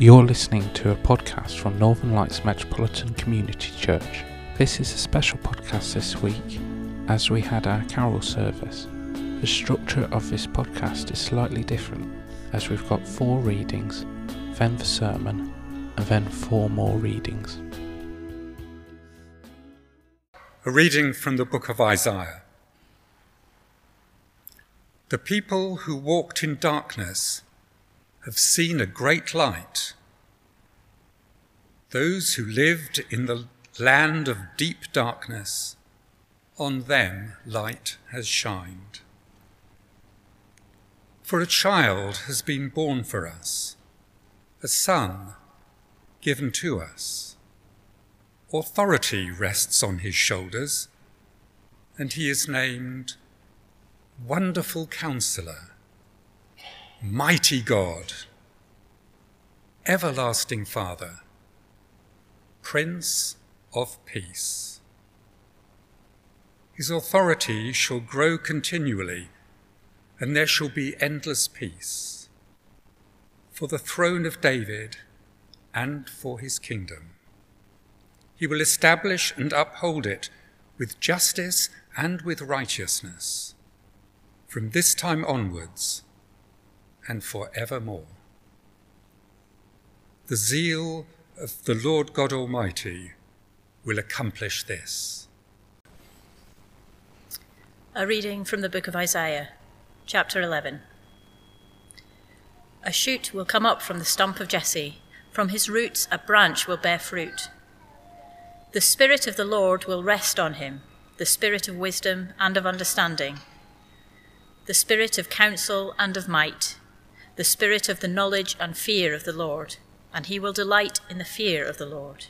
You're listening to a podcast from Northern Lights Metropolitan Community Church. This is a special podcast this week as we had our carol service. The structure of this podcast is slightly different as we've got four readings, then the sermon, and then four more readings. A reading from the book of Isaiah. The people who walked in darkness have seen a great light. Those who lived in the land of deep darkness, on them light has shined. For a child has been born for us, a son given to us. Authority rests on his shoulders, and he is named Wonderful Counselor Mighty God, Everlasting Father, Prince of Peace. His authority shall grow continually, and there shall be endless peace for the throne of David and for his kingdom. He will establish and uphold it with justice and with righteousness from this time onwards and forevermore. The zeal of the Lord God Almighty will accomplish this. A reading from the book of Isaiah, chapter 11. A shoot will come up from the stump of Jesse, from his roots a branch will bear fruit. The Spirit of the Lord will rest on him, the Spirit of wisdom and of understanding, the Spirit of counsel and of might the spirit of the knowledge and fear of the Lord, and he will delight in the fear of the Lord.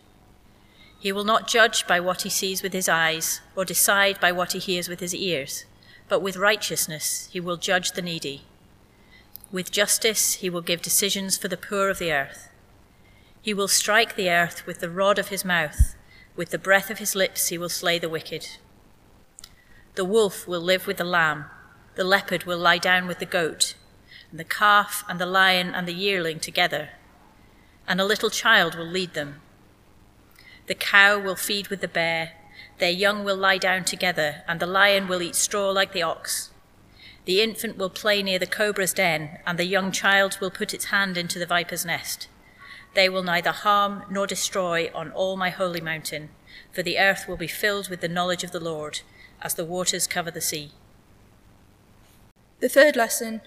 He will not judge by what he sees with his eyes, or decide by what he hears with his ears, but with righteousness he will judge the needy. With justice he will give decisions for the poor of the earth. He will strike the earth with the rod of his mouth, with the breath of his lips he will slay the wicked. The wolf will live with the lamb, the leopard will lie down with the goat and the calf and the lion and the yearling together, and a little child will lead them. The cow will feed with the bear, their young will lie down together, and the lion will eat straw like the ox. The infant will play near the cobra's den, and the young child will put its hand into the viper's nest. They will neither harm nor destroy on all my holy mountain, for the earth will be filled with the knowledge of the Lord, as the waters cover the sea. The third lesson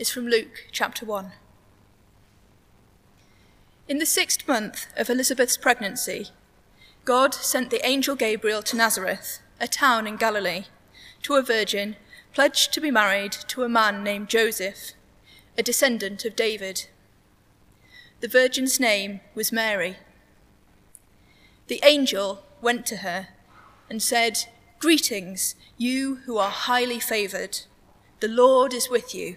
is from Luke chapter 1. In the sixth month of Elizabeth's pregnancy, God sent the angel Gabriel to Nazareth, a town in Galilee, to a virgin pledged to be married to a man named Joseph, a descendant of David. The virgin's name was Mary. The angel went to her and said, Greetings, you who are highly favored. The Lord is with you.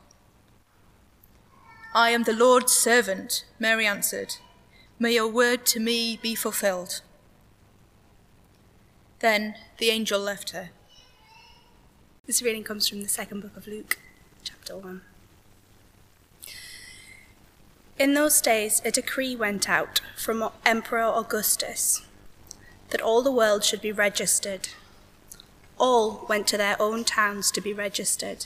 I am the Lord's servant, Mary answered. May your word to me be fulfilled. Then the angel left her. This reading comes from the second book of Luke, chapter 1. In those days, a decree went out from Emperor Augustus that all the world should be registered. All went to their own towns to be registered.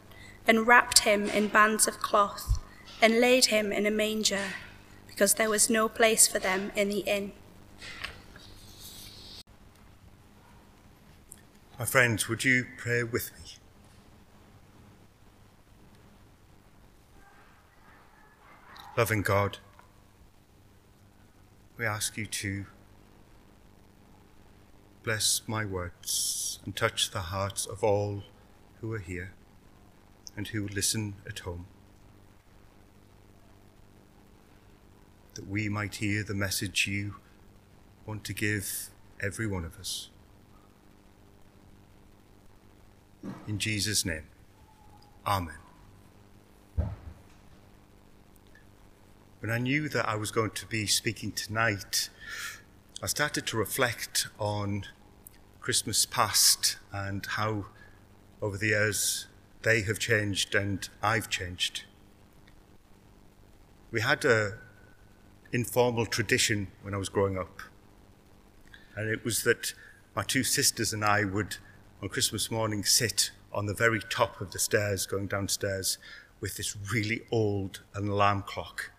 and wrapped him in bands of cloth, and laid him in a manger, because there was no place for them in the inn. My friends, would you pray with me? Loving God, we ask you to bless my words and touch the hearts of all who are here and who listen at home. That we might hear the message you want to give every one of us. In Jesus' name, Amen. When I knew that I was going to be speaking tonight, I started to reflect on Christmas past and how over the years they have changed and I've changed. We had a informal tradition when I was growing up. And it was that my two sisters and I would on Christmas morning sit on the very top of the stairs going downstairs with this really old alarm clock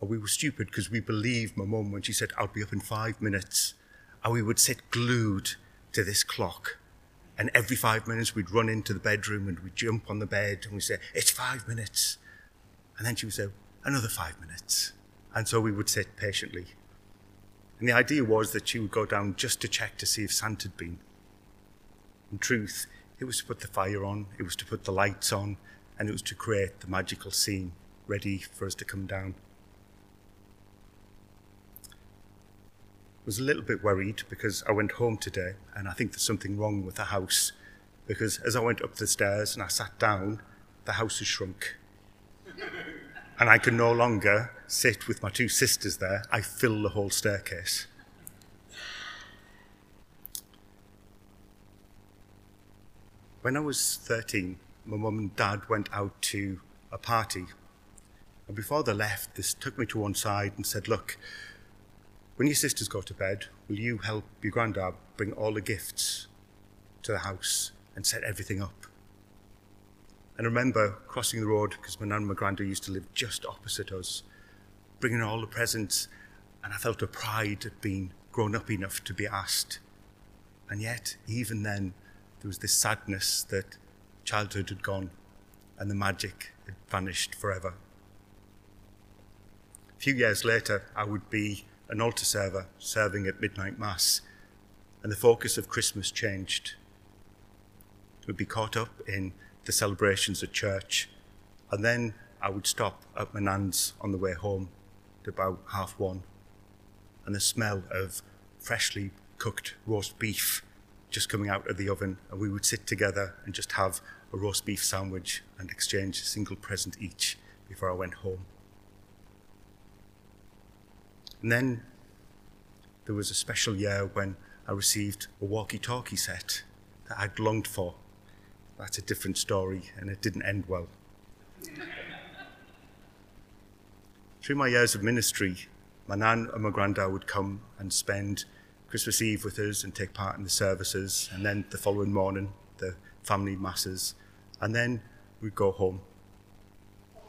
or we were stupid because we believed my mum when she said, I'll be up in five minutes. And we would sit glued to this clock. And every five minutes we'd run into the bedroom and we'd jump on the bed and we'd say, It's five minutes. And then she would say, Another five minutes. And so we would sit patiently. And the idea was that she would go down just to check to see if Santa had been. In truth, it was to put the fire on, it was to put the lights on, and it was to create the magical scene ready for us to come down. Was a little bit worried because I went home today and I think there's something wrong with the house because as I went up the stairs and I sat down, the house has shrunk. and I can no longer sit with my two sisters there. I fill the whole staircase. When I was 13, my mum and dad went out to a party. And before they left, this took me to one side and said, Look, when your sisters go to bed, will you help your granddad bring all the gifts to the house and set everything up? And I remember crossing the road because my nan and my granddad used to live just opposite us, bringing all the presents, and I felt a pride at being grown up enough to be asked. And yet, even then, there was this sadness that childhood had gone and the magic had vanished forever. A few years later, I would be an altar server serving at midnight mass, and the focus of Christmas changed. We'd be caught up in the celebrations at church, and then I would stop at my nan's on the way home at about half one, and the smell of freshly cooked roast beef just coming out of the oven, and we would sit together and just have a roast beef sandwich and exchange a single present each before I went home. And then there was a special year when I received a walkie talkie set that I'd longed for. That's a different story, and it didn't end well. Through my years of ministry, my nan and my granddad would come and spend Christmas Eve with us and take part in the services, and then the following morning, the family masses, and then we'd go home.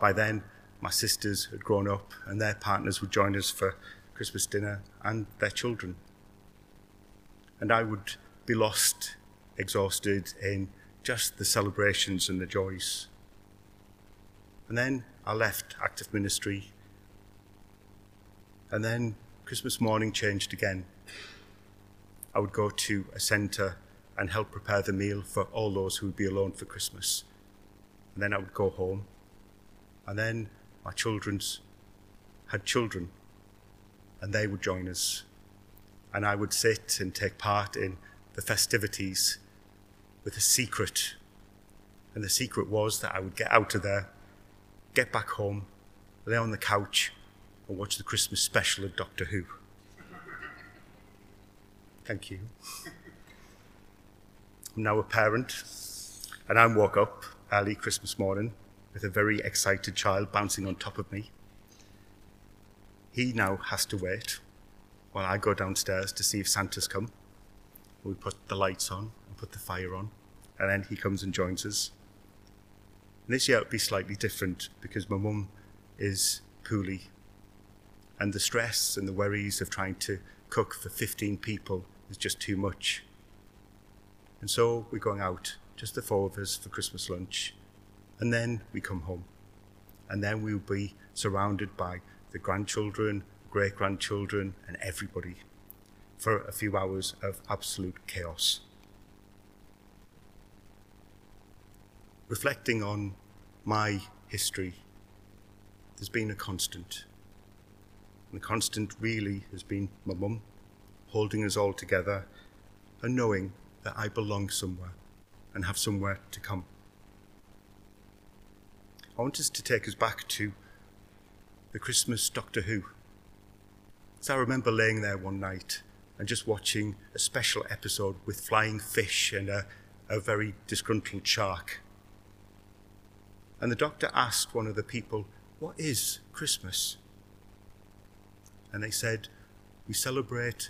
By then, my sisters had grown up, and their partners would join us for Christmas dinner and their children. And I would be lost, exhausted in just the celebrations and the joys. And then I left active ministry. And then Christmas morning changed again. I would go to a centre and help prepare the meal for all those who would be alone for Christmas. And then I would go home. And then my children's had children and they would join us. And I would sit and take part in the festivities with a secret. And the secret was that I would get out of there, get back home, lay on the couch, and watch the Christmas special of Doctor Who. Thank you. I'm now a parent, and I woke up early Christmas morning with a very excited child bouncing on top of me. He now has to wait while I go downstairs to see if Santa's come. We put the lights on and put the fire on, and then he comes and joins us. And this year it'll be slightly different because my mum is poorly, and the stress and the worries of trying to cook for 15 people is just too much. And so we're going out, just the four of us, for Christmas lunch, and then we come home. And then we'll be surrounded by the grandchildren, great grandchildren, and everybody for a few hours of absolute chaos. Reflecting on my history, there's been a constant. And the constant really has been my mum holding us all together and knowing that I belong somewhere and have somewhere to come. I want us to take us back to the Christmas Doctor Who. So I remember laying there one night and just watching a special episode with flying fish and a, a very disgruntled shark. And the doctor asked one of the people, What is Christmas? And they said, We celebrate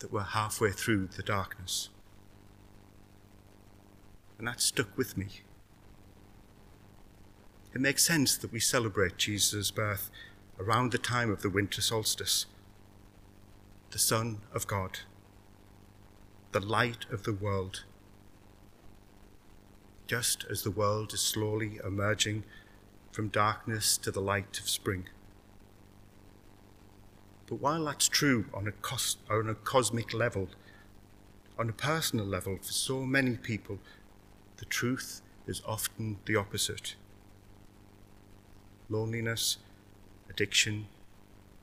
that we're halfway through the darkness. And that stuck with me. It makes sense that we celebrate Jesus' birth around the time of the winter solstice. The Son of God, the light of the world. Just as the world is slowly emerging from darkness to the light of spring. But while that's true on a, cos- on a cosmic level, on a personal level, for so many people, the truth is often the opposite. Loneliness, addiction,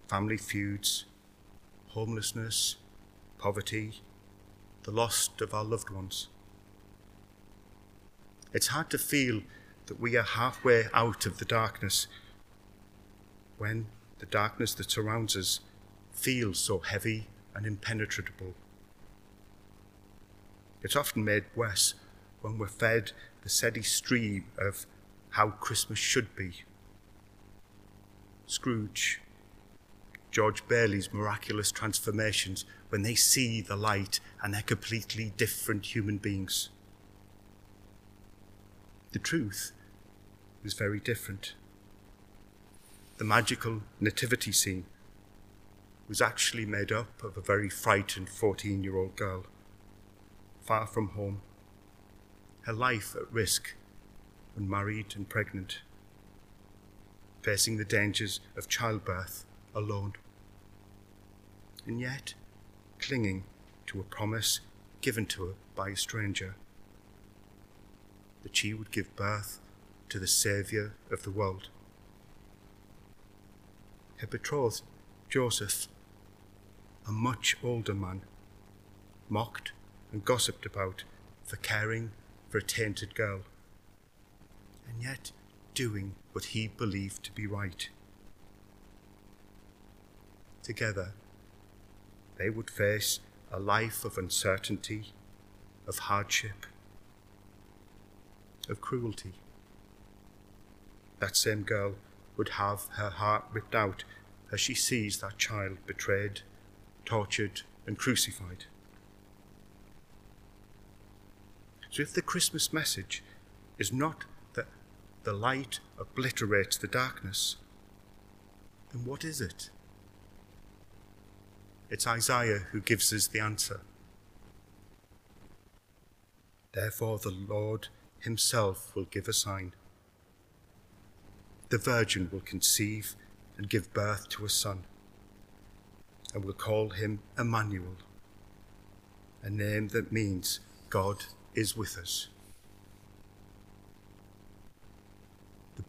family feuds, homelessness, poverty, the loss of our loved ones. It's hard to feel that we are halfway out of the darkness when the darkness that surrounds us feels so heavy and impenetrable. It's often made worse when we're fed the steady stream of how Christmas should be. Scrooge, George Bailey's miraculous transformations when they see the light and they're completely different human beings. The truth is very different. The magical nativity scene was actually made up of a very frightened 14 year old girl, far from home, her life at risk when married and pregnant, facing the dangers of childbirth alone, and yet clinging to a promise given to her by a stranger that she would give birth to the Saviour of the world. Her betrothed, Joseph, a much older man, mocked and gossiped about for caring for a tainted girl, and yet doing what he believed to be right. Together, they would face a life of uncertainty, of hardship, of cruelty. That same girl would have her heart ripped out as she sees that child betrayed tortured, and crucified. So, if the Christmas message is not the light obliterates the darkness, then what is it? It's Isaiah who gives us the answer. Therefore, the Lord Himself will give a sign. The Virgin will conceive and give birth to a son and will call him Emmanuel, a name that means God is with us.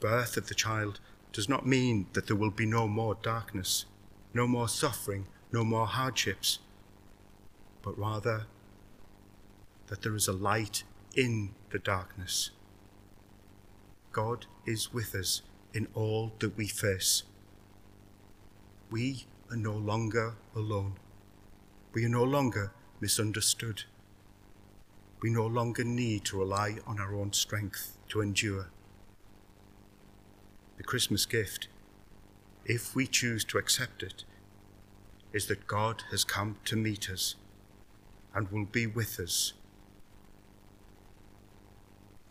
Birth of the child does not mean that there will be no more darkness, no more suffering, no more hardships, but rather that there is a light in the darkness. God is with us in all that we face. we are no longer alone. We are no longer misunderstood. We no longer need to rely on our own strength to endure. The Christmas gift, if we choose to accept it, is that God has come to meet us and will be with us.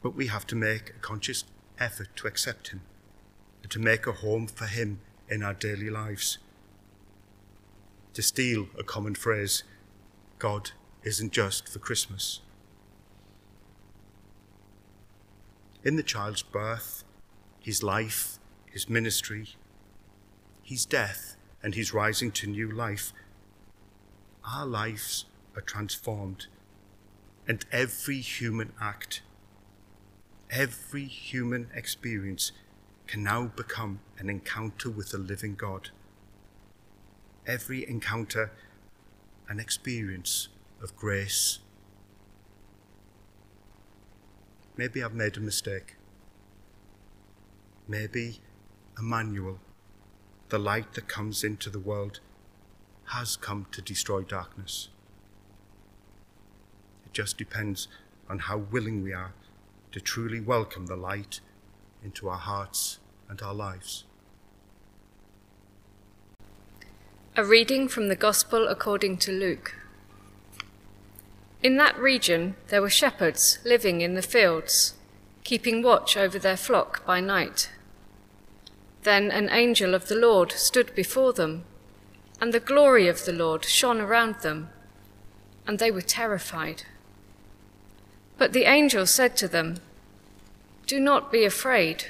But we have to make a conscious effort to accept Him and to make a home for Him in our daily lives. To steal a common phrase, God isn't just for Christmas. In the child's birth, his life, his ministry, his death, and his rising to new life, our lives are transformed. And every human act, every human experience can now become an encounter with the living God. Every encounter, an experience of grace. Maybe I've made a mistake. Maybe Emmanuel, the light that comes into the world, has come to destroy darkness. It just depends on how willing we are to truly welcome the light into our hearts and our lives. A reading from the Gospel according to Luke. In that region there were shepherds living in the fields, keeping watch over their flock by night. Then an angel of the Lord stood before them, and the glory of the Lord shone around them, and they were terrified. But the angel said to them, Do not be afraid.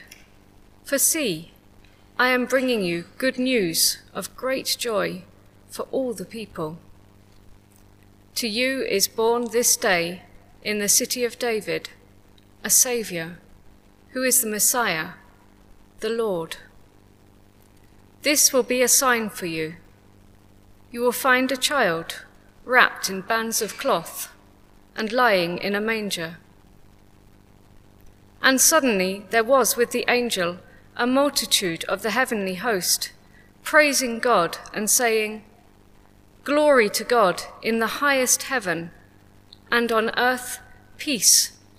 For see, I am bringing you good news of great joy for all the people. To you is born this day in the city of David a Saviour, who is the Messiah, the Lord. This will be a sign for you. You will find a child wrapped in bands of cloth and lying in a manger. And suddenly there was with the angel a multitude of the heavenly host, praising God and saying, Glory to God in the highest heaven, and on earth peace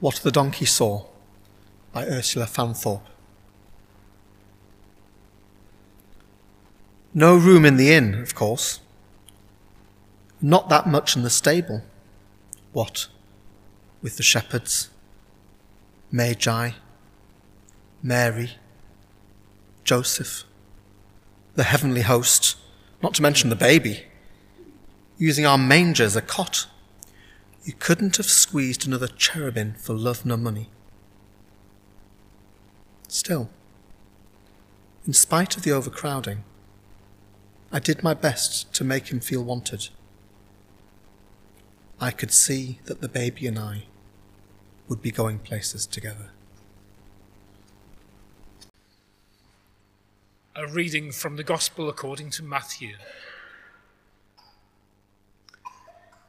What the Donkey Saw by Ursula Fanthorpe. No room in the inn, of course. Not that much in the stable. What with the shepherds, Magi, Mary, Joseph, the heavenly host, not to mention the baby, using our manger as a cot. You couldn't have squeezed another cherubim for love nor money. Still, in spite of the overcrowding, I did my best to make him feel wanted. I could see that the baby and I would be going places together. A reading from the Gospel according to Matthew.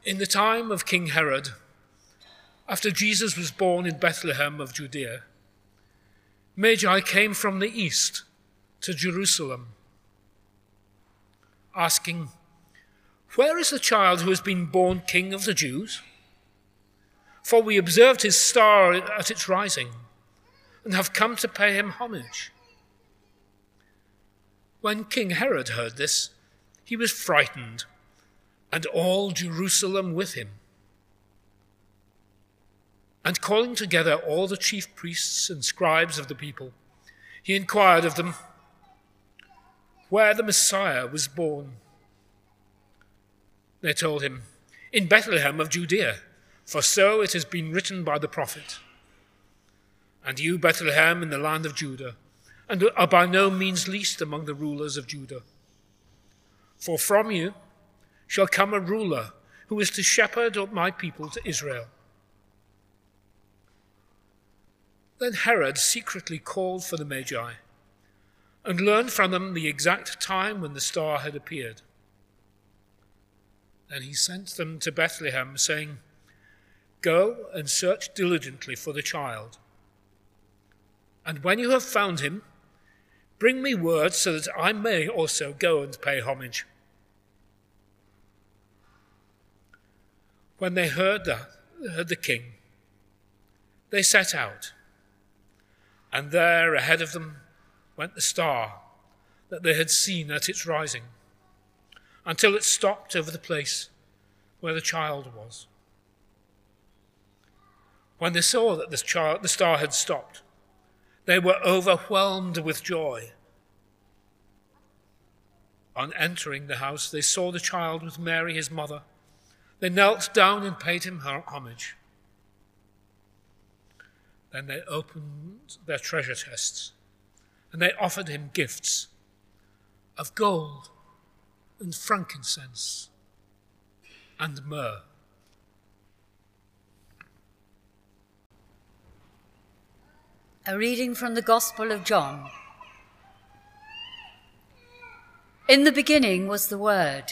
In the time of King Herod, after Jesus was born in Bethlehem of Judea, Magi came from the east to Jerusalem, asking, Where is the child who has been born King of the Jews? For we observed his star at its rising and have come to pay him homage. When King Herod heard this, he was frightened, and all Jerusalem with him. And calling together all the chief priests and scribes of the people, he inquired of them where the Messiah was born. They told him, In Bethlehem of Judea, for so it has been written by the prophet. And you, Bethlehem, in the land of Judah, and are by no means least among the rulers of Judah. For from you shall come a ruler who is to shepherd my people to Israel. Then Herod secretly called for the Magi and learned from them the exact time when the star had appeared. Then he sent them to Bethlehem, saying, Go and search diligently for the child. And when you have found him, bring me word so that I may also go and pay homage. When they heard that, heard the king, they set out and there ahead of them went the star that they had seen at its rising, until it stopped over the place where the child was. When they saw that the, child, the star had stopped, they were overwhelmed with joy. On entering the house, they saw the child with Mary, his mother. They knelt down and paid him homage. Then they opened their treasure chests and they offered him gifts of gold and frankincense and myrrh. A reading from the Gospel of John. In the beginning was the Word,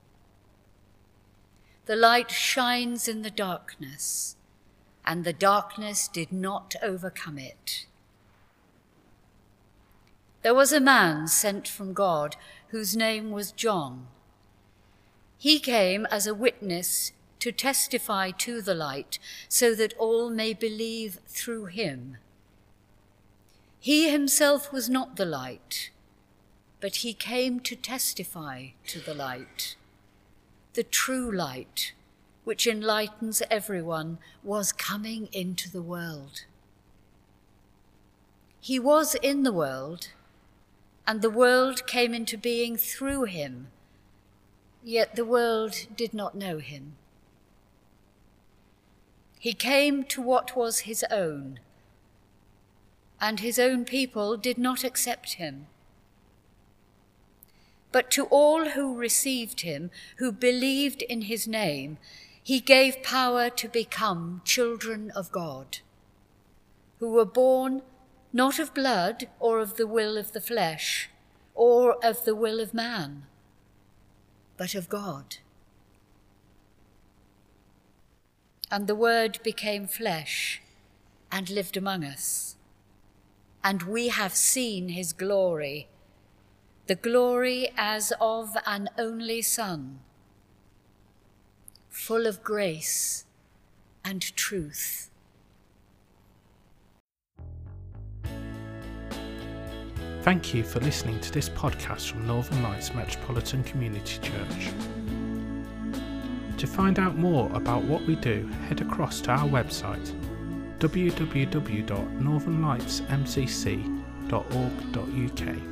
The light shines in the darkness and the darkness did not overcome it. There was a man sent from God whose name was John. He came as a witness to testify to the light, so that all may believe through him. He himself was not the light, but he came to testify to the light, the true light which enlightens everyone, was coming into the world. He was in the world, and the world came into being through him, yet the world did not know him. He came to what was his own, and his own people did not accept him. But to all who received him, who believed in his name, he gave power to become children of God, who were born not of blood or of the will of the flesh or of the will of man, but of God. And the Word became flesh and lived among us, and we have seen his glory, the glory as of an only Son full of grace and truth. Thank you for listening to this podcast from Northern Lights Metropolitan Community Church. To find out more about what we do, head across to our website www.northernlightsmcc.org.uk